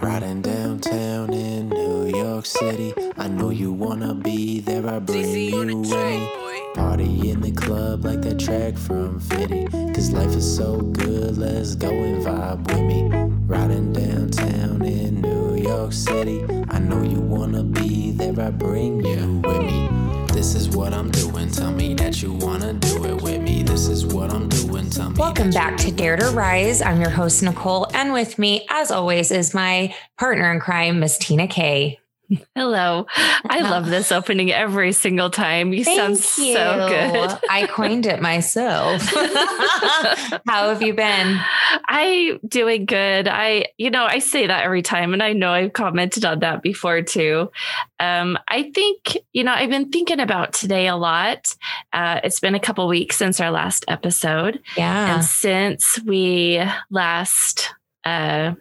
Riding downtown in New York City. I know you wanna be there. I bring you with me. Party in the club like that track from Fitty. Cause life is so good, let's go and vibe with me. Riding downtown in New York City. I know you wanna be there. I bring you with me. This is what I'm doing. Tell me that you wanna do it with me. This is what I'm doing. Tell me. Welcome back to Dare to Rise. I'm your host, Nicole, and with me, as always, is my partner in crime, Miss Tina Kay. Hello. I love this opening every single time. You sound so good. I coined it myself. How have you been? I doing good. I, you know, I say that every time, and I know I've commented on that before too. Um, I think, you know, I've been thinking about today a lot. Uh, it's been a couple weeks since our last episode, Yeah. and since we last uh,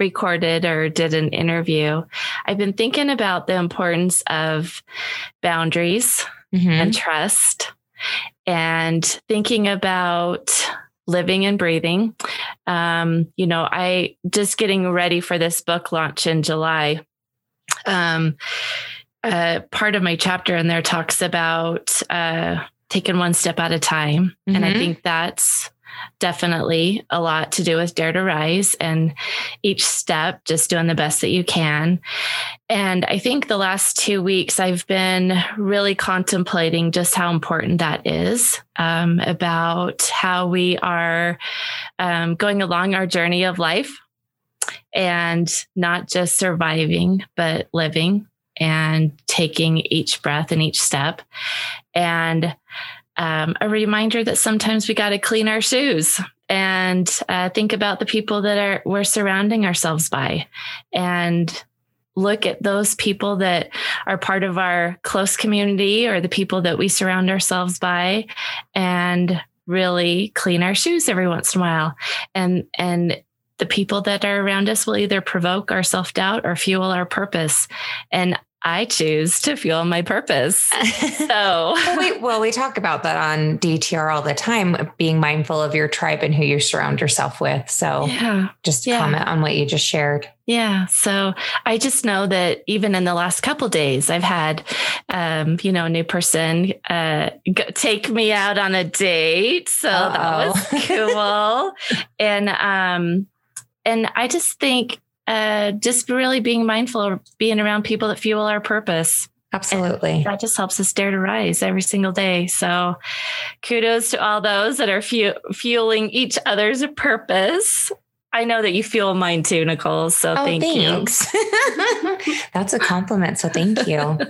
recorded or did an interview, I've been thinking about the importance of boundaries Mhm. and trust and thinking about living and breathing. Um, you know, I just getting ready for this book launch in July. Um, uh, part of my chapter in there talks about uh, taking one step at a time. And I Mhm. think that's definitely a lot to do with Dare to Rise and each step, just doing the best that you can. And I think the last two weeks, I've been really contemplating just how important that is um, about how we are um, going along our journey of life and not just surviving, but living and taking each breath and each step. And um, a reminder that sometimes we got to clean our shoes and uh, think about the people that are we're surrounding ourselves by and look at those people that are part of our close community or the people that we surround ourselves by and really clean our shoes every once in a while. And and the people that are around us will either provoke our self-doubt or fuel our purpose. And i choose to fuel my purpose so well, we, well, we talk about that on DTR all the time, being mindful of your tribe and who you surround yourself with. So yeah just Yeah. comment on what you just shared. Yeah. So I just know that even in the last couple days, I've had, um, you know, a new person uh, go, take me out on a date. So that was cool. and um, and I just think uh, just really being mindful of being around people that fuel our purpose. Absolutely. That just helps us dare to rise every single day. So kudos to all those that are fu- fueling each other's purpose. I know that you fuel mine too, Nicole. So Oh, thank you. thanks. That's a compliment. So thank you.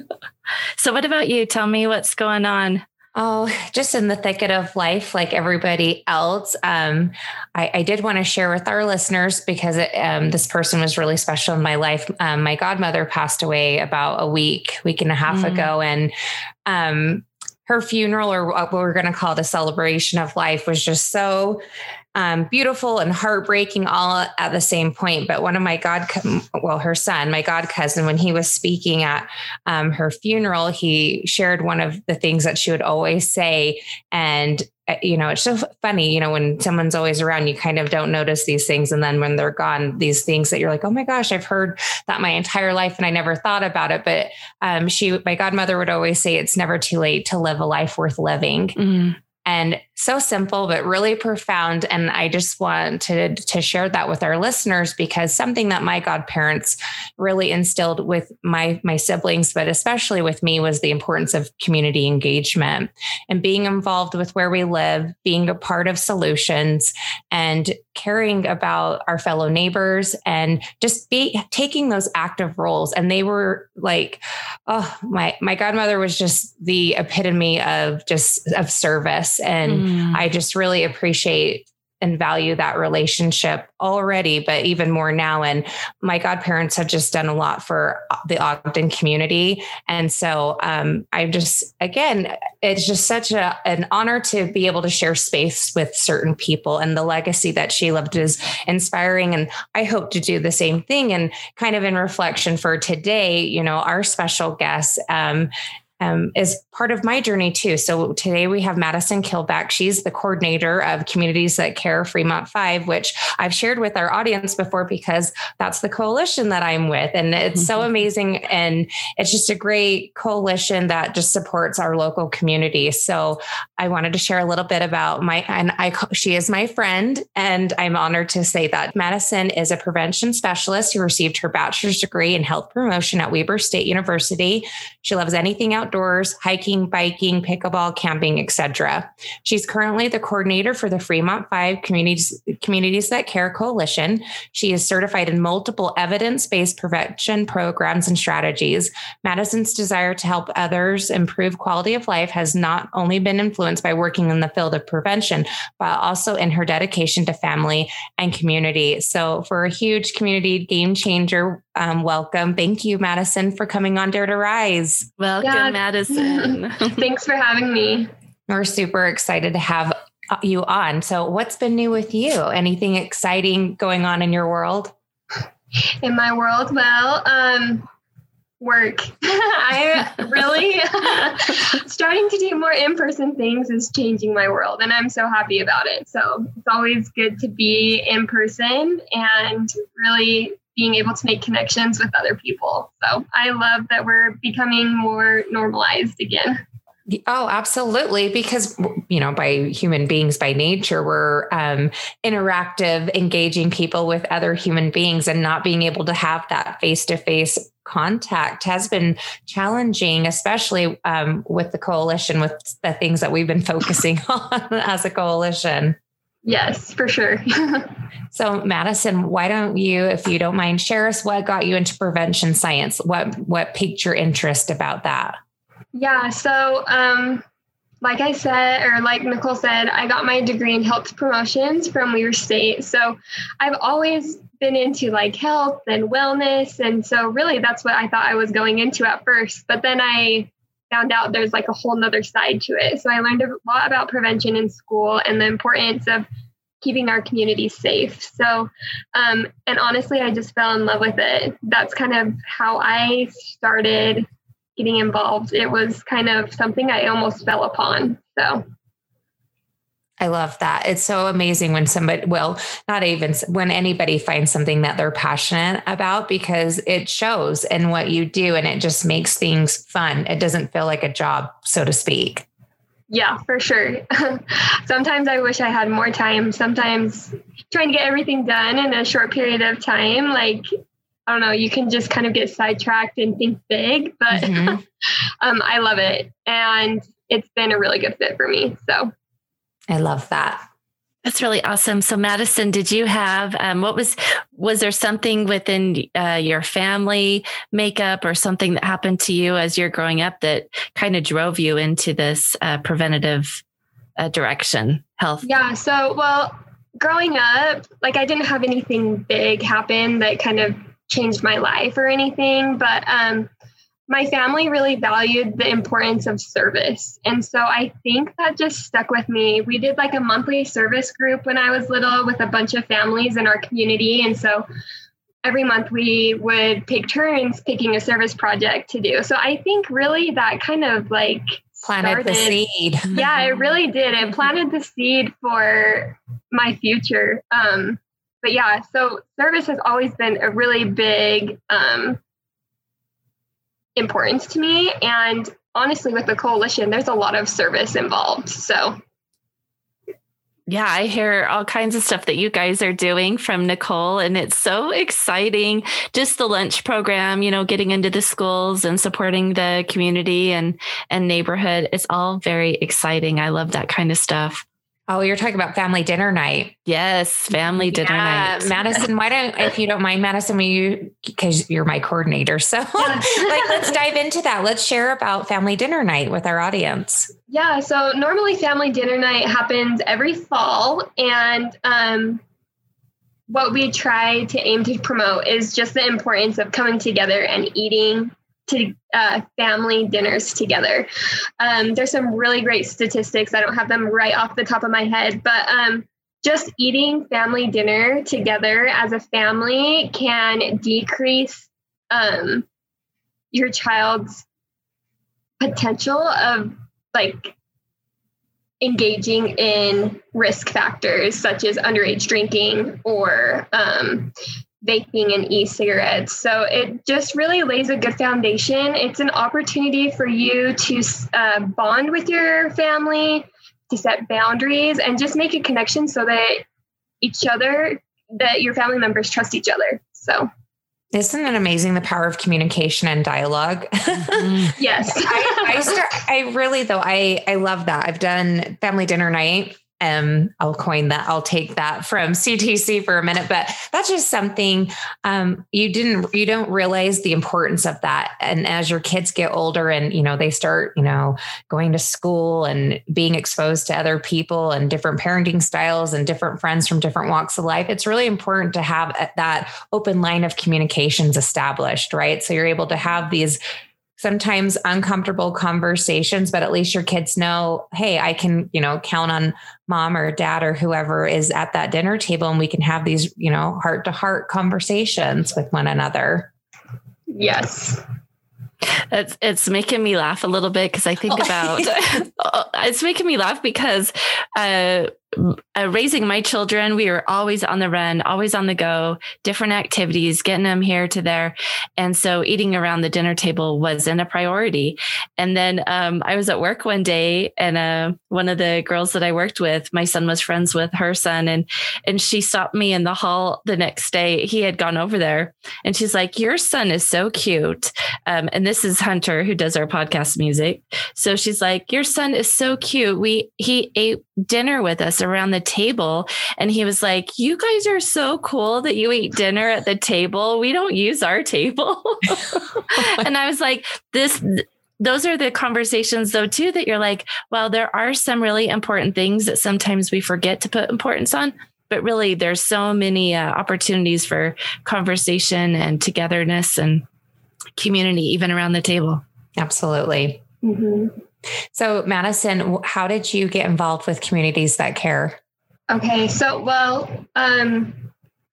So, what about you? Tell me what's going on. Oh, just in the thicket of life, like everybody else. Um, I, I did want to share with our listeners because it, um, this person was really special in my life. Um, my godmother passed away about a week, week and a half Mm. ago, and um, her funeral, or what we're going to call the celebration of life, was just so um, beautiful and heartbreaking all at the same point. But one of my god, well, her son, my god cousin, when he was speaking at um, her funeral, he shared one of the things that she would always say. And, uh, you know, it's so funny, you know, when someone's always around, you kind of don't notice these things. And then when they're gone, these things that you're like, oh my gosh, I've heard that my entire life and I never thought about it. But um, she, my godmother would always say, it's never too late to live a life worth living Mm, and so simple but really profound. And i just wanted to share that with our listeners because something that my godparents really instilled with my my siblings but especially with me was the importance of community engagement and being involved with where we live being a part of solutions and caring about our fellow neighbors and just be taking those active roles. And they were like oh my my godmother was just the epitome of just of service and mm, I just really appreciate and value that relationship already, but even more now. And my godparents have just done a lot for the Ogden community. And so um, I just, again, it's just such a, an honor to be able to share space with certain people. And the legacy that she left is inspiring. And I hope to do the same thing. And kind of in reflection for today, you know, our special guest, um, um, is part of my journey too. So today we have Madison Kilback. She's the coordinator of Communities That Care Fremont 5, which I've shared with our audience before because that's the coalition that I'm with. And it's so amazing. And it's just a great coalition that just supports our local community. So I wanted to share a little bit about my, and I, she is my friend, and I'm honored to say that Madison is a prevention specialist who received her bachelor's degree in health promotion at Weber State University. She loves anything outdoors, hiking, biking, pickleball, camping, etc. She's currently the coordinator for the Fremont 5 Communities, Communities That Care Coalition. She is certified in multiple evidence-based prevention programs and strategies. Madison's desire to help others improve quality of life has not only been influenced by working in the field of prevention, but also in her dedication to family and community. So, for a huge community game changer, um, welcome. Thank you, Madison, for coming on Dare to Rise. Welcome, yeah. Madison. Thanks for having me. We're super excited to have you on. So, what's been new with you? Anything exciting going on in your world? In my world, well, um, work. I really starting to do more in-person things is changing my world and I'm so happy about it. So it's always good to be in person and really being able to make connections with other people. So I love that we're becoming more normalized again. Oh, absolutely. Because, you know, by human beings by nature, we're um, interactive, engaging people with other human beings and not being able to have that face to face contact has been challenging, especially um, with the coalition, with the things that we've been focusing on as a coalition. Yes, for sure. so, Madison, why don't you, if you don't mind, share us what got you into prevention science? What what piqued your interest about that? Yeah, so um, like I said, or like Nicole said, I got my degree in health promotions from Weber State. So I've always been into like health and wellness. And so really that's what I thought I was going into at first. But then I found out there's like a whole nother side to it. So I learned a lot about prevention in school and the importance of keeping our community safe. So, um, and honestly, I just fell in love with it. That's kind of how I started getting involved. It was kind of something I almost fell upon. So, I love that. It's so amazing when somebody, well, not even when anybody finds something that they're passionate about because it shows in what you do and it just makes things fun. It doesn't feel like a job, so to speak. Yeah, for sure. Sometimes I wish I had more time. Sometimes trying to get everything done in a short period of time, like, I don't know, you can just kind of get sidetracked and think big, but mm-hmm. um, I love it. And it's been a really good fit for me. So I love that. That's really awesome. So, Madison, did you have um, what was was there something within uh, your family makeup or something that happened to you as you're growing up that kind of drove you into this uh, preventative uh, direction, health? Yeah. So, well, growing up, like I didn't have anything big happen that kind of changed my life or anything, but um, my family really valued the importance of service. And so I think that just stuck with me. We did like a monthly service group when I was little with a bunch of families in our community. And so every month we would take turns picking a service project to do. So I think really that kind of like planted started, the seed. yeah, it really did. It planted the seed for my future. Um, but yeah, so service has always been a really big um, importance to me. And honestly, with the coalition, there's a lot of service involved. So, yeah, I hear all kinds of stuff that you guys are doing from Nicole, and it's so exciting. Just the lunch program, you know, getting into the schools and supporting the community and and neighborhood. It's all very exciting. I love that kind of stuff. Oh, you're talking about family dinner night. Yes, family dinner yeah, night. Madison, why don't, if you don't mind, Madison, will you, because you're my coordinator. So, like, let's dive into that. Let's share about family dinner night with our audience. Yeah. So, normally, family dinner night happens every fall. And, um, what we try to aim to promote is just the importance of coming together and eating to uh, family dinners together. Um, there's some really great statistics. I don't have them right off the top of my head, but um, just eating family dinner together as a family can decrease um, your child's potential of like engaging in risk factors such as underage drinking or um, vaping and e-cigarettes. So it just really lays a good foundation. It's an opportunity for you to uh, bond with your family, to set boundaries, and just make a connection so that each other, that your family members trust each other. So. Isn't it amazing the power of communication and dialogue? Mm-hmm. yes. I, I, start, I really though I I love that. I've done family dinner night um, I'll coin that. I'll take that from CTC for a minute, but that's just something um, you didn't, you don't realize the importance of that. And as your kids get older and, you know, they start, you know, going to school and being exposed to other people and different parenting styles and different friends from different walks of life, it's really important to have that open line of communications established, right? So you're able to have these sometimes uncomfortable conversations, but at least your kids know, hey, I can, you know, count on mom or dad or whoever is at that dinner table and we can have these, you know, heart to heart conversations with one another. Yes. It's it's making me laugh a little bit because I think oh. about it's making me laugh because uh, uh, raising my children, we were always on the run, always on the go, different activities, getting them here to there. And so eating around the dinner table wasn't a priority. And then um, I was at work one day and uh, one of the girls that I worked with, my son was friends with her son and, and she stopped me in the hall the next day. He had gone over there and she's like, your son is so cute. Um, and this is Hunter who does our podcast music. So she's like, your son is so cute. We, he ate dinner with us around the table. And he was like, You guys are so cool that you eat dinner at the table. We don't use our table. and I was like, This those are the conversations though too that you're like well there are some really important things that sometimes we forget to put importance on but really there's so many uh, opportunities for conversation and togetherness and community even around the table absolutely mm-hmm. So madison how did you get involved with communities that care Okay, so well, um,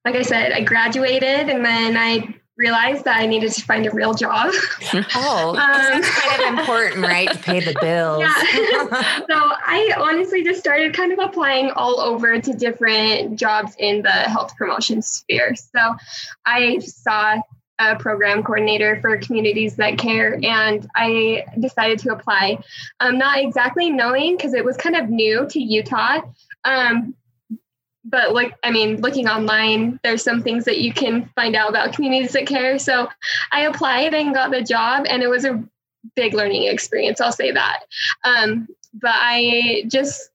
like I said, I graduated and then I realized that I needed to find a real job. Oh, um, that's kind of important, right? To pay the bills. Yeah. so I honestly just started kind of applying all over to different jobs in the health promotion sphere. So I saw a program coordinator for communities that care and i decided to apply. Um, not exactly knowing because it was kind of new to utah um, but like i mean looking online there's some things that you can find out about communities that care. So i applied and got the job and it was a big learning experience i'll say that. Um, but i just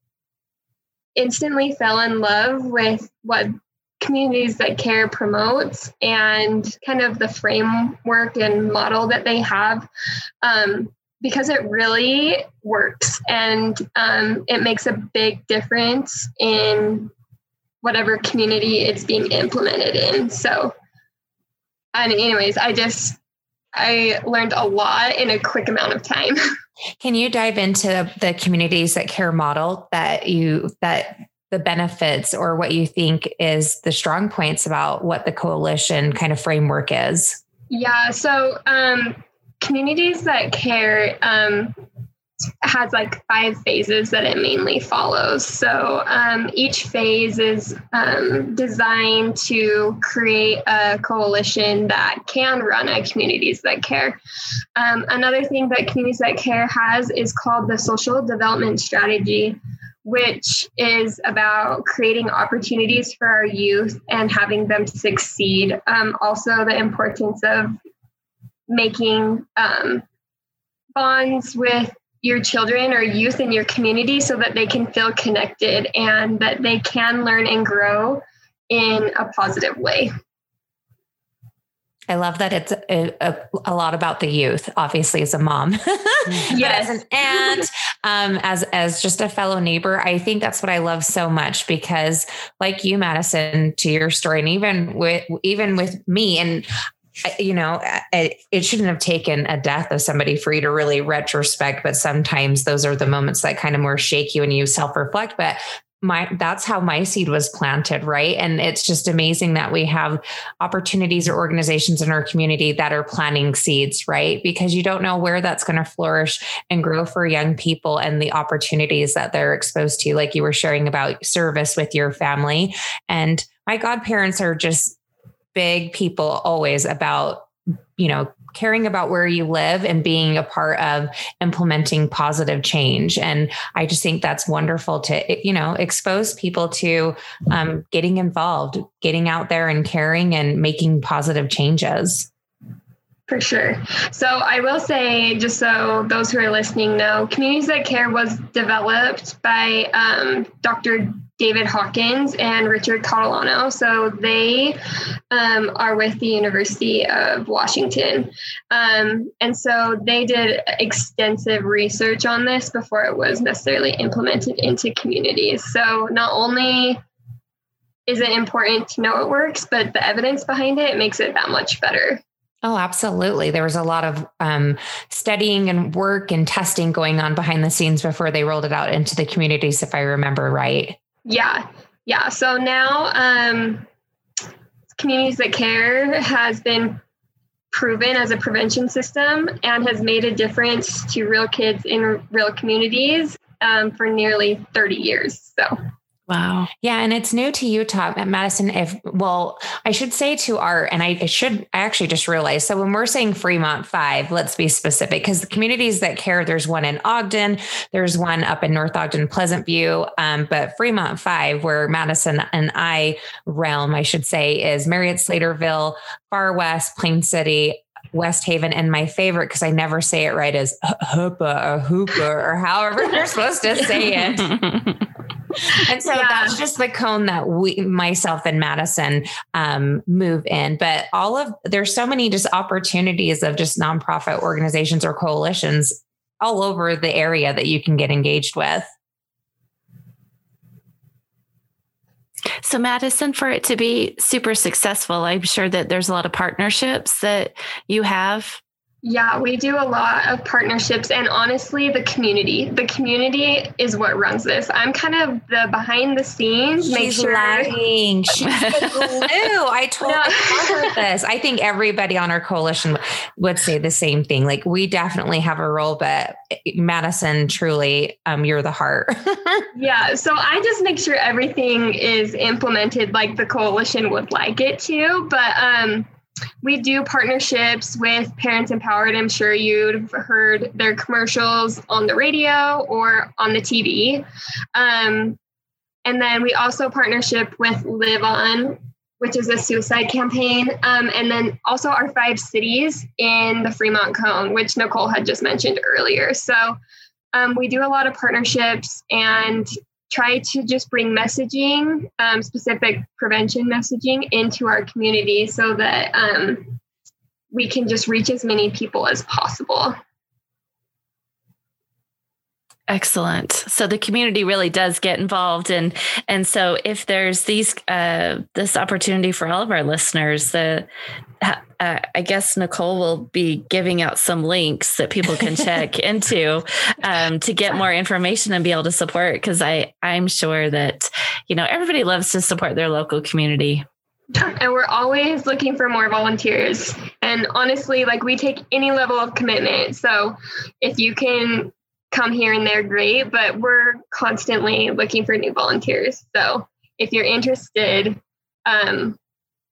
instantly fell in love with what communities that care promotes and kind of the framework and model that they have um, because it really works and um, it makes a big difference in whatever community it's being implemented in. So, and anyways, I just I learned a lot in a quick amount of time. Can you dive into the communities that care model that you that the benefits or what you think is the strong points about what the coalition kind of framework is? Yeah, so um, communities that care um, has like five phases that it mainly follows. So um, each phase is um, designed to create a coalition that can run at communities that care. Um, another thing that communities that care has is called the social development strategy. Which is about creating opportunities for our youth and having them succeed. Um, also, the importance of making um, bonds with your children or youth in your community so that they can feel connected and that they can learn and grow in a positive way. I love that it's a, a, a, lot about the youth, obviously as a mom, yes. as an aunt, um, as, as just a fellow neighbor. I think that's what I love so much because like you, Madison, to your story, and even with, even with me, and you know, it, it, shouldn't have taken a death of somebody for you to really retrospect, but sometimes those are the moments that kind of more shake you and you self reflect. But my that's how my seed was planted right? And it's just amazing that we have opportunities or organizations in our community that are planting seeds right? Because you don't know where that's going to flourish and grow for young people and the opportunities that they're exposed to like you were sharing about service with your family. And my godparents are just big people always about you know caring about where you live and being a part of implementing positive change. And I just think that's wonderful to, you know, expose people to um, getting involved, getting out there and caring and making positive changes. For sure. So I will say, just so those who are listening know, Communities That Care was developed by um, Dr. David Hawkins and Richard Catalano. So they um, are with the University of Washington. Um, and so they did extensive research on this before it was necessarily implemented into communities. So not only is it important to know it works, but the evidence behind it makes it that much better. Oh, absolutely. There was a lot of um, studying and work and testing going on behind the scenes before they rolled it out into the communities, if I remember right. Yeah. Yeah. So now um, Communities That Care has been proven as a prevention system and has made a difference to real kids in real communities um, for nearly 30 years. So Wow. Yeah. And it's new to Utah, Madison. If, well, I should say to our, and I, I should, I actually just realized. So when we're saying Fremont 5, let's be specific because the communities that care, there's one in Ogden, there's one up in North Ogden, Pleasant View. Um, but Fremont 5, where Madison and I realm, I should say, is Marriott Slaterville, Farr West, Plain City, West Haven, and my favorite because I never say it right is Hoopa or Hooper or however you're supposed to say it. and so yeah. that's just the cone that we myself and madison um, move in. But all of there's so many just opportunities of just nonprofit organizations or coalitions all over the area that you can get engaged with. So, Madison, for it to be super successful, I'm sure that there's a lot of partnerships that you have yeah, we do a lot of partnerships and honestly, the community. The community is what runs this. I'm kind of the behind the scenes. She's make sure. Lying. She's the glue. I told her this. I think everybody on our coalition would say the same thing. Like we definitely have a role, but Madison, truly, um, you're the heart. yeah. So I just make sure everything is implemented like the coalition would like it to. But um we do partnerships with Parents Empowered. I'm sure you've heard their commercials on the radio or on the TV. Um, and then we also partnership with Live On, which is a suicide campaign. Um, and then also our five cities in the Fremont Cone, which Nicole had just mentioned earlier. So um, we do a lot of partnerships and try to just bring messaging, um, specific prevention messaging into our community so that um, we can just reach as many people as possible. Excellent. So the community really does get involved, and and so if there's these uh, this opportunity for all of our listeners, the uh, I guess Nicole will be giving out some links that people can check into um, to get more information and be able to support. Because I I'm sure that you know everybody loves to support their local community. And we're always looking for more volunteers. And honestly, like we take any level of commitment. So if you can come here and there, great. But we're constantly looking for new volunteers. So if you're interested, um,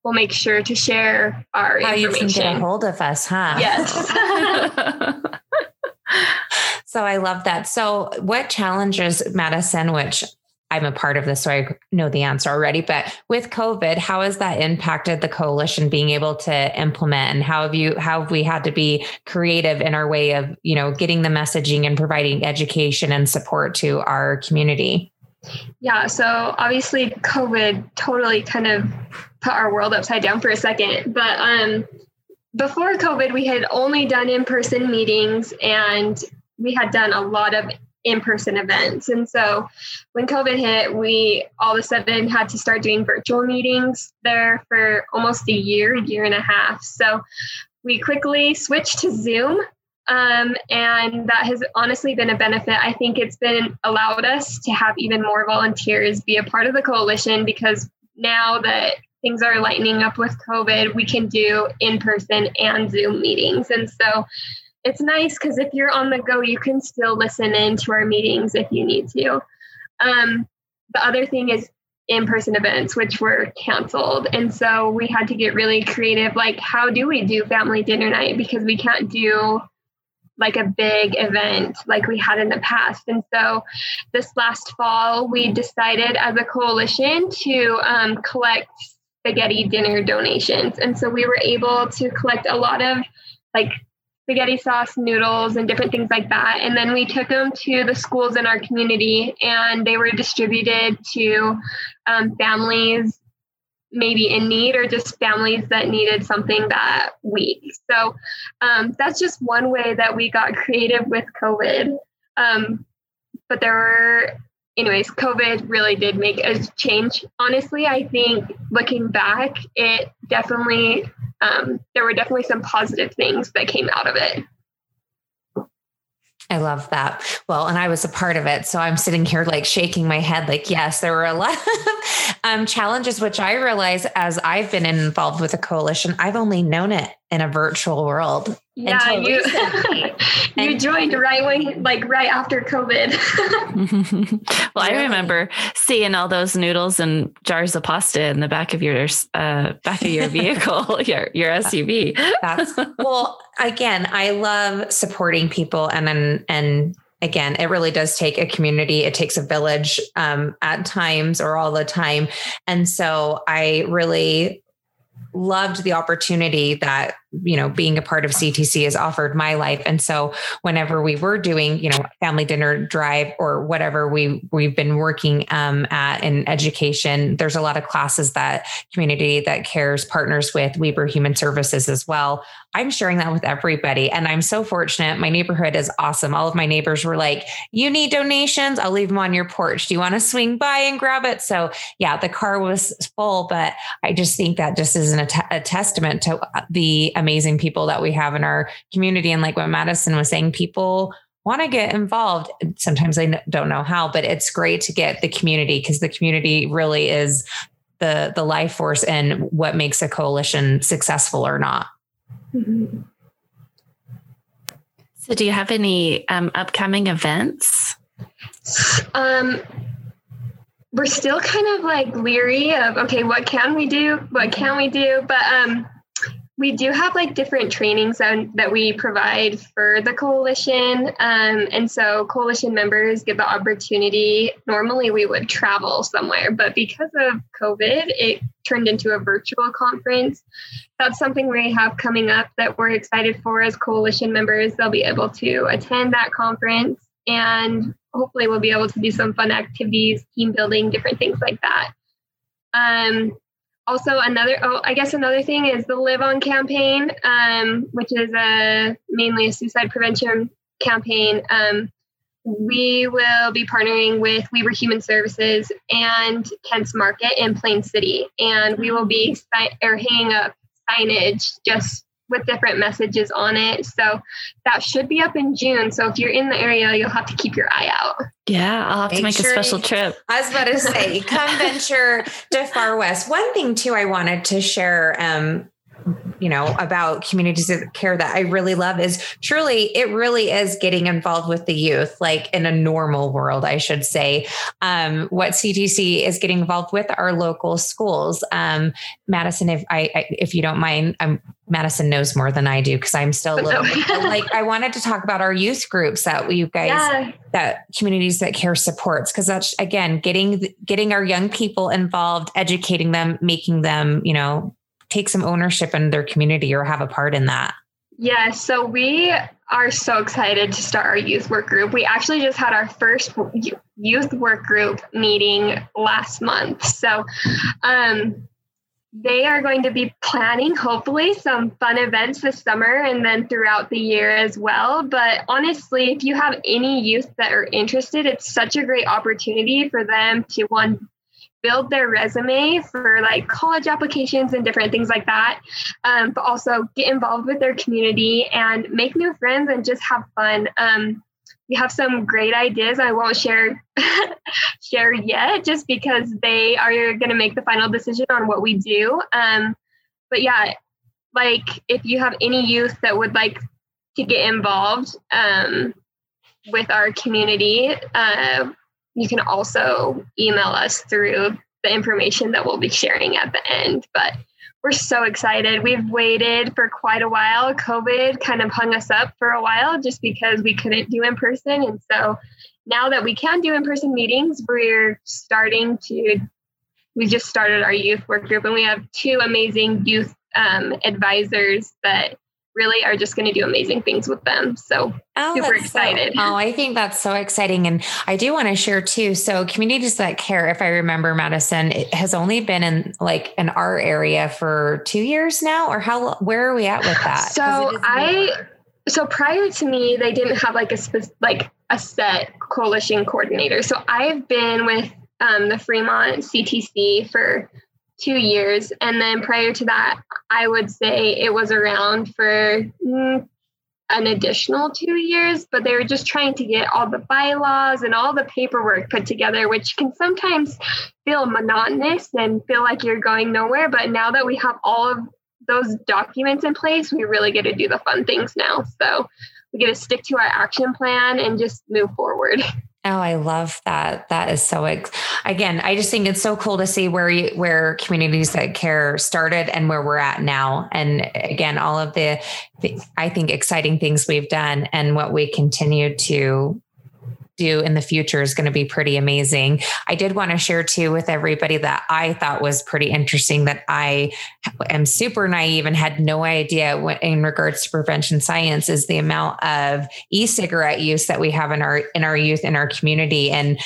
we'll make sure to share our How information. you can get a hold of us, huh? Yes. so I love that. So what challenges Madison, which I'm a part of this, so I know the answer already. But with COVID, how has that impacted the coalition being able to implement, and how have you how have we had to be creative in our way of you know getting the messaging and providing education and support to our community? Yeah, so obviously COVID totally kind of put our world upside down for a second, but um, before COVID, we had only done in-person meetings and we had done a lot of in-person events. And so when COVID hit, we all of a sudden had to start doing virtual meetings there for almost a year, year and a half. So we quickly switched to Zoom Um, and that has honestly been a benefit. I think it's been allowed us to have even more volunteers be a part of the coalition because now that things are lightening up with COVID, we can do in person and Zoom meetings. And so it's nice because if you're on the go, you can still listen in to our meetings if you need to. Um, the other thing is in person events, which were canceled. And so we had to get really creative. Like, how do we do family dinner night? Because we can't do like a big event like we had in the past. And so this last fall, we decided as a coalition to um, collect spaghetti dinner donations. And so we were able to collect a lot of like spaghetti sauce, noodles, and different things like that. And then we took them to the schools in our community and they were distributed to um, families maybe in need or just families that needed something that week. So um, that's just one way that we got creative with COVID. Um, but there were, anyways, COVID really did make a change. Honestly, I think looking back, it definitely, um, there were definitely some positive things that came out of it. I love that. Well, and I was a part of it. So I'm sitting here like shaking my head, like, yes, there were a lot of um, challenges, which I realize as I've been involved with a coalition, I've only known it in a virtual world. Yeah, you, you joined right when, like right after COVID. well, I remember seeing all those noodles and jars of pasta in the back of your uh, back of your vehicle, your your SUV. That's well, again, I love supporting people, and then and again, it really does take a community. It takes a village um, at times or all the time. And so I really loved the opportunity that you know being a part of ctc has offered my life. And so whenever we were doing you know family dinner drive or whatever we we've been working um, at in education there's a lot of classes that community that cares partners with weber human services as well. I'm sharing that with everybody and i'm so fortunate. My neighborhood is awesome. All of my neighbors were like you need donations? I'll leave them on your porch. Do you want to swing by and grab it? So yeah the car was full but i just think that just isn't a, t- a testament to the amazing people that we have in our community. And like what Madison was saying, people want to get involved. Sometimes they don't know how, but it's great to get the community because the community really is the the life force and what makes a coalition successful or not. Mm-hmm. So, do you have any um, upcoming events? Um, we're still kind of like leery of okay, what can we do? What can we do? But um, we do have like different trainings that, that we provide for the coalition. Um, and so coalition members get the opportunity. Normally we would travel somewhere, but because of COVID, it turned into a virtual conference. That's something we have coming up that we're excited for as coalition members. They'll be able to attend that conference and hopefully we'll be able to do some fun activities, team building, different things like that. Um, also another oh i guess another thing is the live on campaign um, which is a mainly a suicide prevention campaign. Um, we will be partnering with weber human services and kent's market in plain city and we will be or hanging up signage just with different messages on it. So that should be up in June. So if you're in the area, you'll have to keep your eye out. Yeah, I'll have make to make sure a special trip. I was about to say, come venture to Farr West. One thing too, I wanted to share. Um, you know about communities of care that i really love is truly it really is getting involved with the youth like in a normal world i should say um, what ctc is getting involved with our local schools um, madison if I, I, if you don't mind i'm madison knows more than i do because i'm still a little like i wanted to talk about our youth groups that you guys yeah. that communities that care supports because that's again getting getting our young people involved educating them making them you know take some ownership in their community or have a part in that? Yeah, so we are so excited to start our youth work group. We actually just had our first youth work group meeting last month. So, um, they are going to be planning, hopefully, some fun events this summer and then throughout the year as well. But honestly, if you have any youth that are interested, it's such a great opportunity for them to one build their resume for like college applications and different things like that. Um, but also get involved with their community and make new friends and just have fun. Um, we have some great ideas. I won't share share yet, just because they are going to make the final decision on what we do. Um, but yeah, like if you have any youth that would like to get involved um, with our community, uh, you can also email us through the information that we'll be sharing at the end. But we're so excited. We've waited for quite a while. COVID kind of hung us up for a while just because we couldn't do in person. And so now that we can do in person meetings, we're starting to, we just started our youth work group and we have two amazing youth um, advisors that really are just going to do amazing things with them. So oh, super excited. So, oh, I think that's so exciting. And I do want to share too. So communities that care, if I remember Madison, it has only been in like in our area for two years now, or how, where are we at with that? So I, so prior to me, they didn't have like a specific, like a set coalition coordinator. So I've been with um, the Fremont CTC for two years. And then prior to that, I would say it was around for mm, an additional two years, but they were just trying to get all the bylaws and all the paperwork put together, which can sometimes feel monotonous and feel like you're going nowhere. But now that we have all of those documents in place, we really get to do the fun things now. So we get to stick to our action plan and just move forward. Oh, I love that. That is so ex- again, I just think it's so cool to see where you, where communities that care started and where we're at now. And again, all of the, the I think exciting things we've done and what we continue to do in the future is going to be pretty amazing. I did want to share too with everybody that I thought was pretty interesting that I am super naive and had no idea what, in regards to prevention science is the amount of e-cigarette use that we have in our in our youth in our community and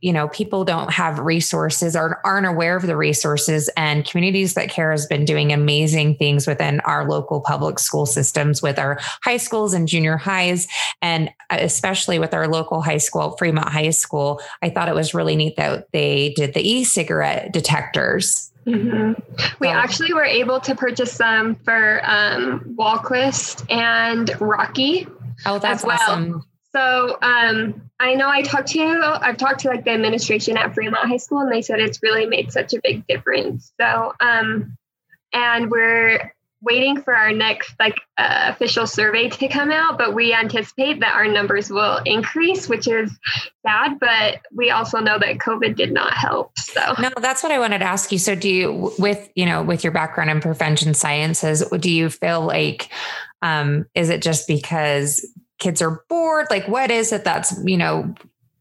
you know people don't have resources or aren't aware of the resources and communities that care has been doing amazing things within our local public school systems with our high schools and junior highs and especially with our local high school fremont high school i thought it was really neat that they did the e-cigarette detectors Mm-hmm. We actually were able to purchase some for um, Wahlquist and Rocky. Oh, that's well. awesome. So um, I know I talked to I've talked to like the administration at Fremont High School, and they said it's really made such a big difference. So um, and we're waiting for our next like uh, official survey to come out, but we anticipate that our numbers will increase, which is sad. But we also know that COVID did not help. So no, that's what I wanted to ask you. So do you, with you know, with your background in prevention sciences, do you feel like um, is it just because kids are bored like what is it that's you know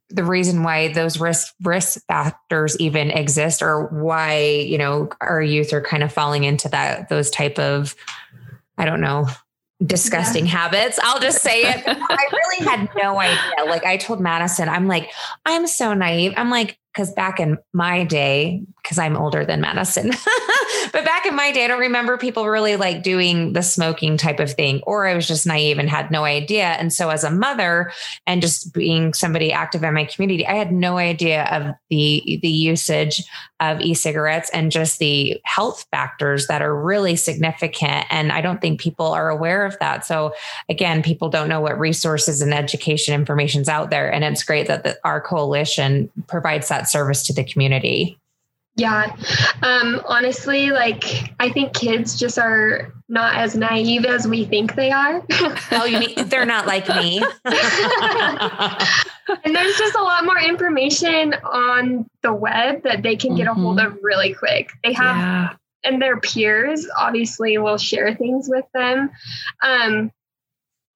the reason why those risk risk factors even exist or why you know our youth are kind of falling into that those type of i don't know disgusting yeah. habits? I'll just say it. I really had no idea. Like i told madison i'm like i'm so naive. I'm like because back in my day, because I'm older than Madison, but back in my day, I don't remember people really like doing the smoking type of thing, or I was just naive and had no idea. And so, as a mother and just being somebody active in my community, I had no idea of the the usage of e-cigarettes and just the health factors that are really significant. And I don't think people are aware of that. So again, people don't know what resources and education information is out there. And it's great that the, our coalition provides that service to the community. Yeah. Um, honestly, like I think kids just are not as naive as we think they are. oh, you mean they're not like me? and there's just a lot more information on the web that they can get mm-hmm. a hold of really quick. They have yeah. and their peers obviously will share things with them. Um,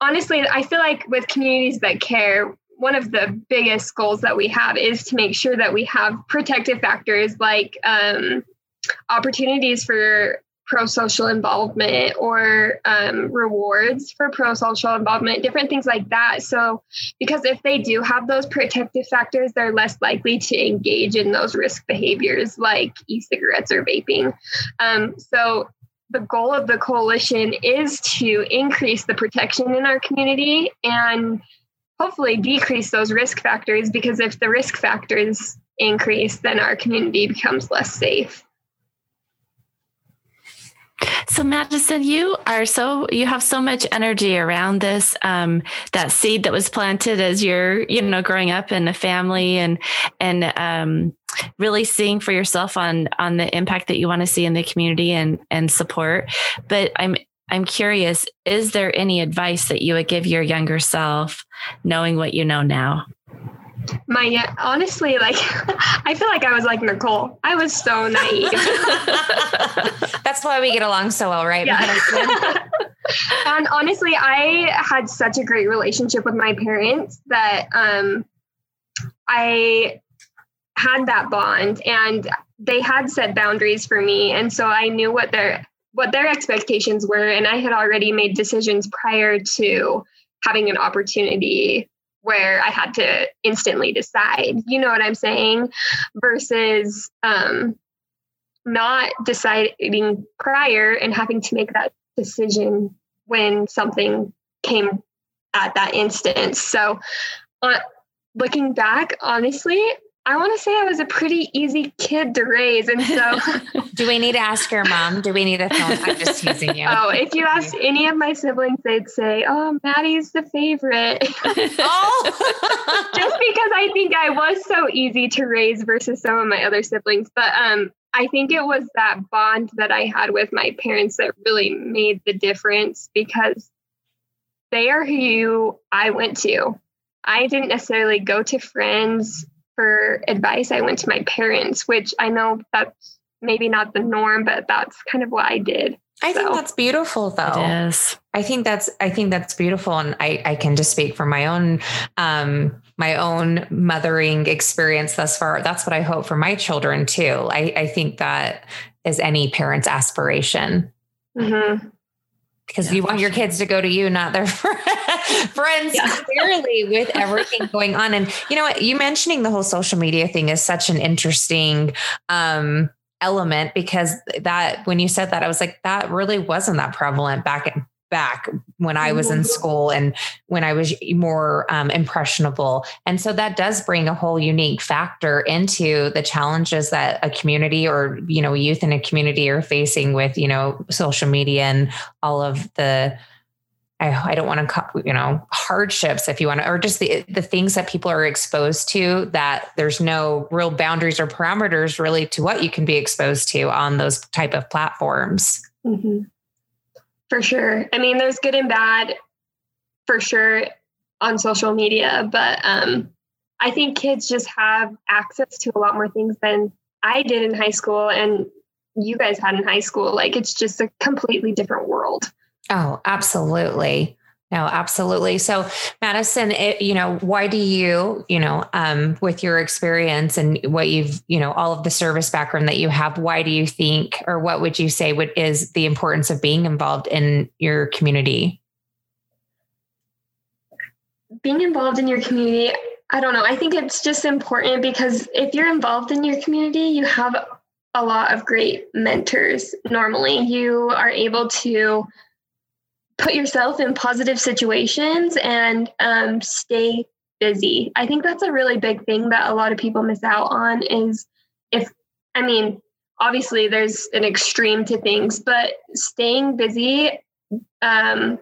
honestly, I feel like with communities that care, one of the biggest goals that we have is to make sure that we have protective factors like um, opportunities for pro social involvement or um, rewards for pro social involvement, different things like that. So, because if they do have those protective factors, they're less likely to engage in those risk behaviors like e cigarettes or vaping. Um, so, the goal of the coalition is to increase the protection in our community and hopefully decrease those risk factors because if the risk factors increase, then our community becomes less safe. So Madison, you are so you have so much energy around this. Um, that seed that was planted as you're, you know, growing up in a family and and um, really seeing for yourself on on the impact that you want to see in the community and and support. But I'm I'm curious, is there any advice that you would give your younger self, knowing what you know now? my honestly like i feel like i was like nicole. I was so naive. That's why we get along so well right? Yeah. and honestly i had such a great relationship with my parents that um i had that bond and they had set boundaries for me. And so i knew what their what their expectations were and i had already made decisions prior to having an opportunity where I had to instantly decide. You know what I'm saying? Versus um, not deciding prior and having to make that decision when something came at that instance. So, uh, looking back, honestly, I want to say I was a pretty easy kid to raise. And so, do we need to ask your mom? Do we need a phone? I'm just teasing you. Oh, if you ask any of my siblings, they'd say, Oh, Maddie's the favorite. oh, just because I think I was so easy to raise versus some of my other siblings. But um, I think it was that bond that I had with my parents that really made the difference because they are who I went to. I didn't necessarily go to friends for advice, I went to my parents, which I know that's maybe not the norm, but that's kind of what I did. I so. think that's beautiful though. Yes. I think that's I think that's beautiful. And I, I can just speak from my own um my own mothering experience thus far. That's what I hope for my children too. I, I think that is any parent's aspiration. Mm-hmm because yeah, you want your kids to go to you, not their friends, yeah. clearly, with everything going on. And you know what? You mentioning the whole social media thing is such an interesting um, element because that when you said that, I was like, that really wasn't that prevalent back back when I was in mm-hmm. school and when I was more um, impressionable. And so that does bring a whole unique factor into the challenges that a community or, you know, youth in a community are facing with, you know, social media and all of the, I, I don't want to, you know, hardships if you want to, or just the, the things that people are exposed to that there's no real boundaries or parameters really to what you can be exposed to on those type of platforms. Mm-hmm. For sure. I mean, there's good and bad for sure on social media, but um, I think kids just have access to a lot more things than I did in high school and you guys had in high school. Like it's just a completely different world. Oh, absolutely. No, absolutely. So, Madison, it, you know, why do you, you know, um, with your experience and what you've, you know, all of the service background that you have, why do you think, or what would you say what is the importance of being involved in your community? Being involved in your community, I don't know. I think it's just important because if you're involved in your community, you have a lot of great mentors. Normally, you are able to put yourself in positive situations and um, stay busy. I think that's a really big thing that a lot of people miss out on is if, I mean, obviously there's an extreme to things, but staying busy um,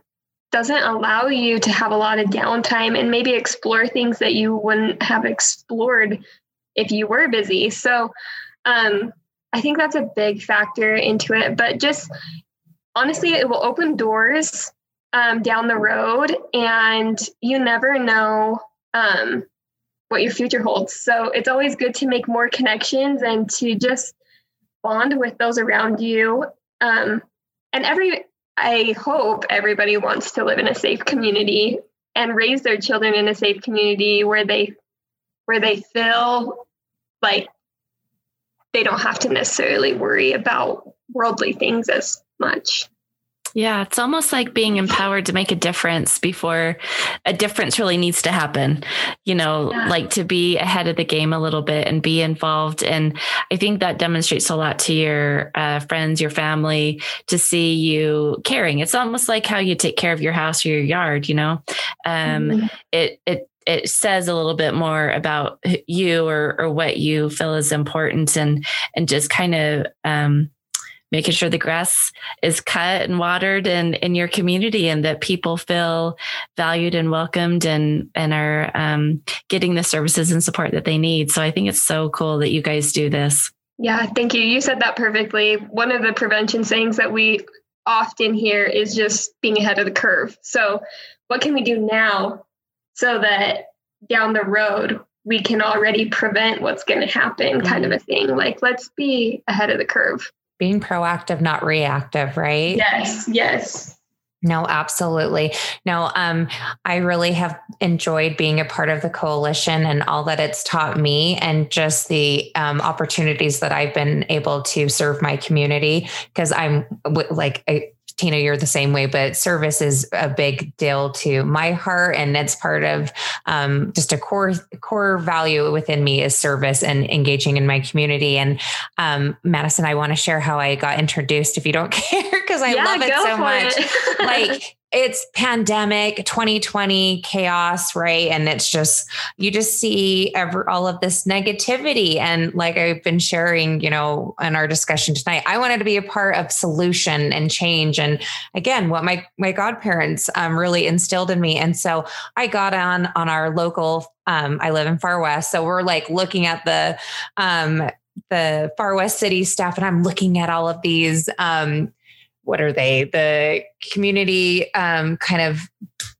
doesn't allow you to have a lot of downtime and maybe explore things that you wouldn't have explored if you were busy. So um, I think that's a big factor into it. But just honestly, it will open doors um, down the road, and you never know um, what your future holds. So it's always good to make more connections and to just bond with those around you. Um, and every, I hope everybody wants to live in a safe community and raise their children in a safe community where they, where they feel like they don't have to necessarily worry about worldly things as much. Yeah, it's almost like being empowered to make a difference before a difference really needs to happen. You know, yeah. like to be ahead of the game a little bit and be involved. And I think that demonstrates a lot to your uh, friends, your family, to see you caring. It's almost like how you take care of your house or your yard. You know, um, mm-hmm. it it it says a little bit more about you or or what you feel is important and and just kind of um, making sure the grass is cut and watered in in your community and that people feel valued and welcomed and and are um, getting the services and support that they need. So i think it's so cool that you guys do this. Yeah thank you. You said that perfectly. One of the prevention sayings that we often hear is just being ahead of the curve. So what can we do now so that down the road we can already prevent what's going to happen kind of a thing? Like let's be ahead of the curve being proactive, not reactive, right? Yes, yes. No, absolutely. No, um, I really have enjoyed being a part of the coalition and all that it's taught me, and just the um, opportunities that I've been able to serve my community. Because I'm like, I, Tina, you're the same way, but service is a big deal to my heart. And it's part of um, just a core core value within me is service and engaging in my community. And um, Madison, I want to share how I got introduced if you don't care, because I yeah, love it so much. It. like it's pandemic 2020 chaos right? And it's just you just see ever all of this negativity. And like i've been sharing you know in our discussion tonight i wanted to be a part of solution and change. And again what my my godparents um, really instilled in me. And so i got on on our local um, i live in Farr West. So we're like looking at the um, the Farr West city stuff. And i'm looking at all of these um, what are they? The community um, kind of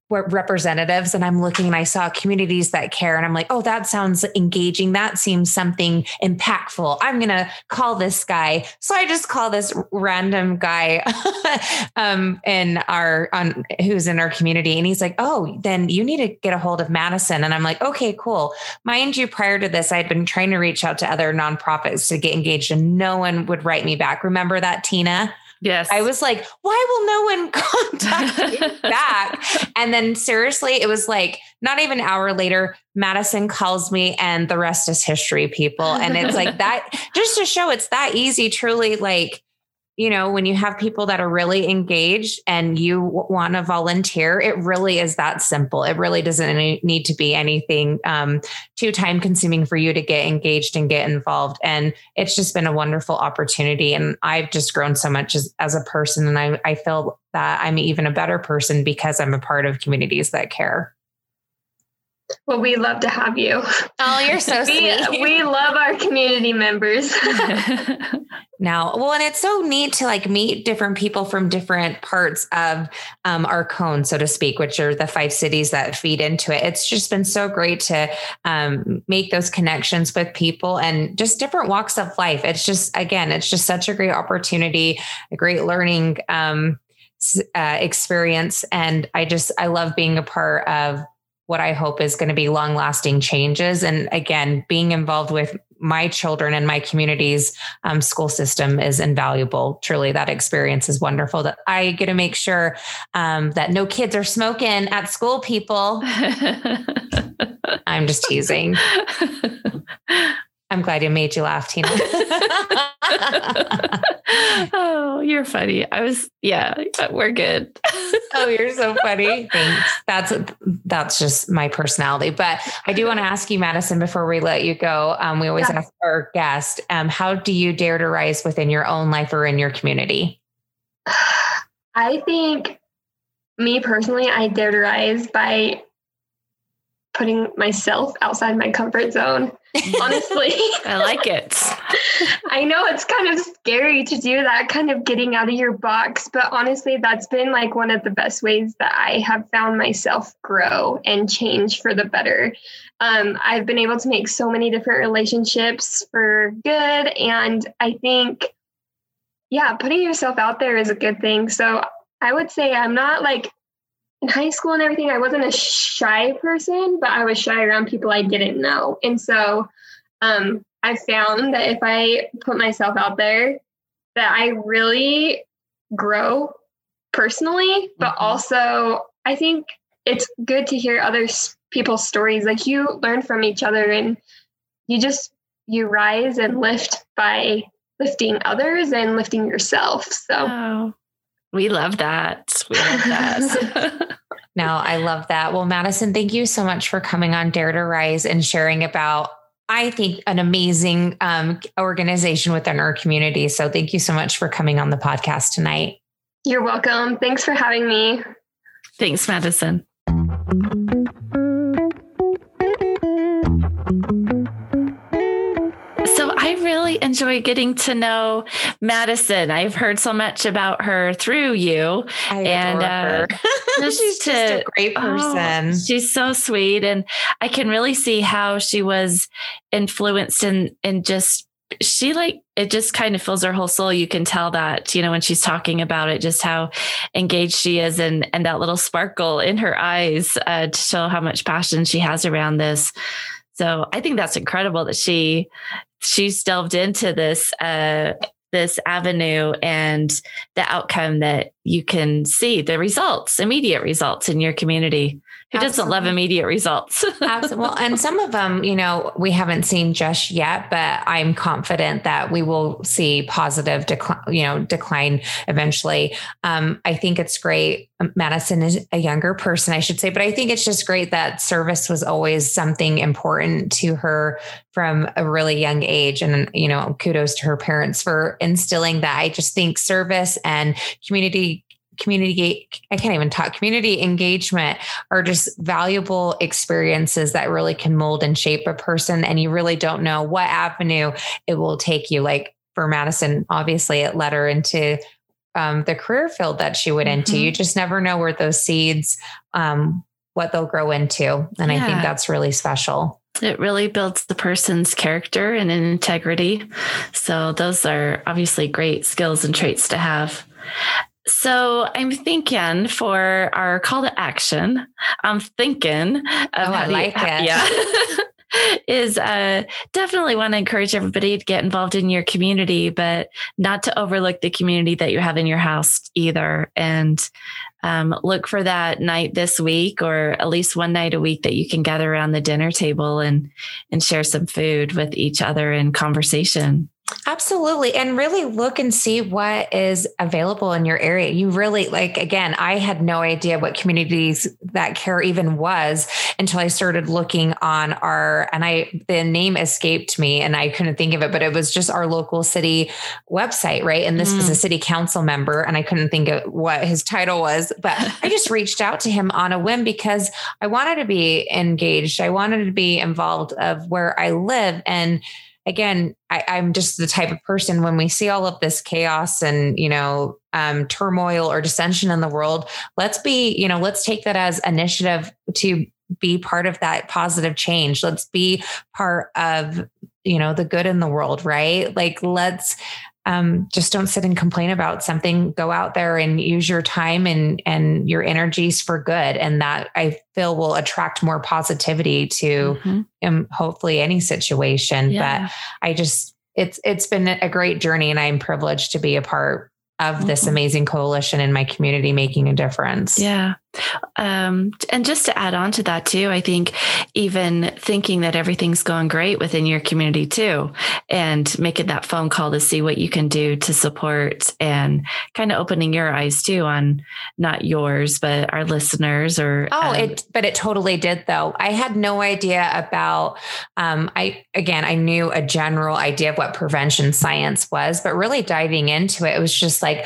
representatives and I'm looking and I saw communities that care and I'm like, oh, that sounds engaging. That seems something impactful. I'm going to call this guy. So I just call this random guy um, in our, on who's in our community. And he's like, oh, then you need to get a hold of Madison. And I'm like, okay, cool. Mind you, prior to this, I'd been trying to reach out to other nonprofits to get engaged and no one would write me back. Remember that, Tina? Yes. I was like, why will no one contact me back? And then seriously, it was like not even an hour later, Madison calls me and the rest is history, people. And it's like that just to show it's that easy, truly like you know, when you have people that are really engaged and you want to volunteer, it really is that simple. It really doesn't need to be anything um, too time consuming for you to get engaged and get involved. And it's just been a wonderful opportunity. And I've just grown so much as, as a person. And I, I feel that I'm even a better person because I'm a part of communities that care. Well, we love to have you. Oh, you're so sweet. we, we love our community members. now, well, and it's so neat to like meet different people from different parts of um, our cone, so to speak, which are the five cities that feed into it. It's just been so great to um, make those connections with people and just different walks of life. It's just, again, it's just such a great opportunity, a great learning um, uh, experience. And I just, I love being a part of what I hope is going to be long lasting changes. And again, being involved with my children and my community's um, school system is invaluable. Truly, that experience is wonderful. That I get to make sure um, that no kids are smoking at school, people. I'm just teasing. I'm glad you made you laugh, Tina. oh, you're funny. I was, yeah, but we're good. oh, you're so funny. Thanks. That's that's just my personality. But I do want to ask you, Madison, before we let you go. Um, we always yeah. ask our guest, um, how do you dare to rise within your own life or in your community? I think me personally, I dare to rise by putting myself outside my comfort zone. Honestly, I like it. I know it's kind of scary to do that, kind of getting out of your box, but honestly, that's been like one of the best ways that I have found myself grow and change for the better. Um, I've been able to make so many different relationships for good. And I think, yeah, putting yourself out there is a good thing. So I would say I'm not like in high school and everything, I wasn't a shy person, but I was shy around people I didn't know. And so um, I found that if I put myself out there, that I really grow personally, but mm-hmm. also I think it's good to hear other people's stories. Like you learn from each other and you just, you rise and lift by lifting others and lifting yourself. So. We love that. We love that. no, I love that. Well, Madison, thank you so much for coming on Dare to Rise and sharing about I think an amazing um, organization within our community. So thank you so much for coming on the podcast tonight. You're welcome. Thanks for having me. Thanks, Madison. Getting to know Madison. I've heard so much about her through you. I and uh, she's to, just a great oh, person. Oh, she's so sweet. And I can really see how she was influenced and and just she like it just kind of fills her whole soul you can tell that you know when she's talking about it just how engaged she is and and that little sparkle in her eyes uh, to show how much passion she has around this so i think that's incredible that she she's delved into this uh this avenue and the outcome that you can see the results immediate results in your community who Absolutely. doesn't love immediate results? Absolutely. Well, and some of them, you know, we haven't seen just yet, but I'm confident that we will see positive decline, you know, decline eventually. Um, I think it's great. Madison is a younger person, I should say, but I think it's just great that service was always something important to her from a really young age. And, you know, kudos to her parents for instilling that. I just think service and community community i can't even talk community engagement are just valuable experiences that really can mold and shape a person and you really don't know what avenue it will take you like for madison obviously it led her into um, the career field that she went into mm-hmm. you just never know where those seeds um, what they'll grow into and yeah. i think that's really special it really builds the person's character and integrity. So, those are obviously great skills and traits to have. So I'm thinking for our call to action, I'm thinking of oh, I like it. Yeah. is uh, definitely want to encourage everybody to get involved in your community, but not to overlook the community that you have in your house either. And um, look for that night this week, or at least one night a week that you can gather around the dinner table and and share some food with each other in conversation. Absolutely. And really look and see what is available in your area. You really, like, again, I had no idea what communities that care even was until I started looking on our, and I, the name escaped me and I couldn't think of it, but it was just our local city website, right? And this mm. was a mm. city council member and I couldn't think of what his title was, but I just reached out to him on a whim because I wanted to be engaged. I wanted to be involved of where I live. And, again, I, am just the type of person when we see all of this chaos and, you know, um, turmoil or dissension in the world, let's be, you know, let's take that as initiative to be part of that positive change. Let's be part of, you know, the good in the world, right? Like, let's um, just don't sit and complain about something. Go out there and use your time and and your energies for good, and that I feel will attract more positivity to mm-hmm. um, hopefully any situation. Yeah. But I just it's it's been a great journey, and I'm privileged to be a part of this mm-hmm. amazing coalition in my community making a difference. Yeah. Um, and just to add on to that too, I think even thinking that everything's going great within your community too, and making that phone call to see what you can do to support and kind of opening your eyes too on not yours, but our listeners or. Oh, um, it, but it totally did though. I had no idea about, um, I, again, I knew a general idea of what prevention science was, but really diving into it, it was just like,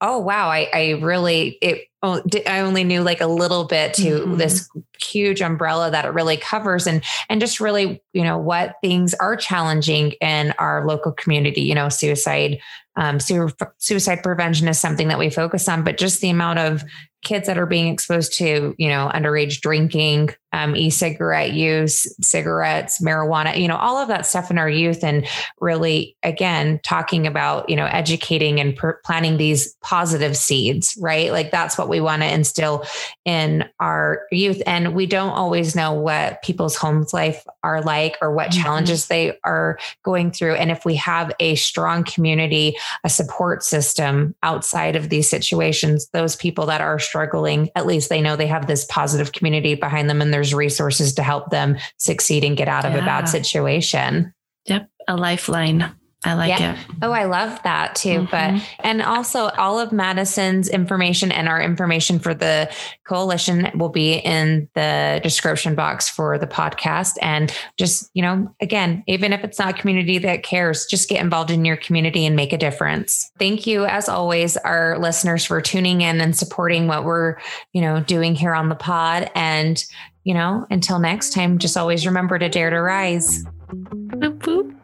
oh, wow, I, I really, it, I only knew like a little bit to mm-hmm. this huge umbrella that it really covers and and just really you know what things are challenging in our local community you know suicide um, suicide prevention is something that we focus on but just the amount of kids that are being exposed to you know underage drinking um, e-cigarette use, cigarettes, marijuana, you know, all of that stuff in our youth, and really, again, talking about you know educating and per- planting these positive seeds, right? Like that's what we want to instill in our youth, and we don't always know what people's homes life are like or what mm-hmm. challenges they are going through, and if we have a strong community, a support system outside of these situations, those people that are struggling, at least they know they have this positive community behind them, and they're there's resources to help them succeed and get out of yeah. a bad situation. Yep, a lifeline. I like yeah. it. Oh, I love that too. Mm-hmm. But, and also all of Madison's information and our information for the coalition will be in the description box for the podcast. And just, you know, again, even if it's not a community that cares, just get involved in your community and make a difference. Thank you, as always, our listeners for tuning in and supporting what we're, you know, doing here on the pod. And, you know, until next time, just always remember to dare to rise. Boop, boop.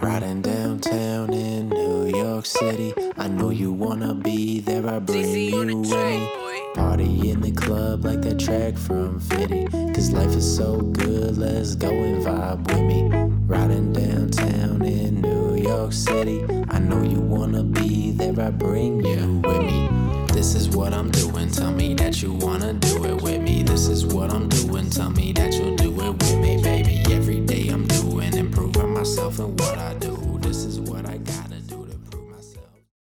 Riding downtown in New York City. I know you wanna be there, I bring you with me. Party in the club like that track from Fitty. Cause life is so good, let's go and vibe with me. Riding downtown in New York City. I know you wanna be there, I bring you with me. This is what I'm doing. Tell me that you wanna do it with me. This is what I'm doing. Tell me that you'll do it with me, baby. Every day I'm doing, improving myself and what I do. This is what I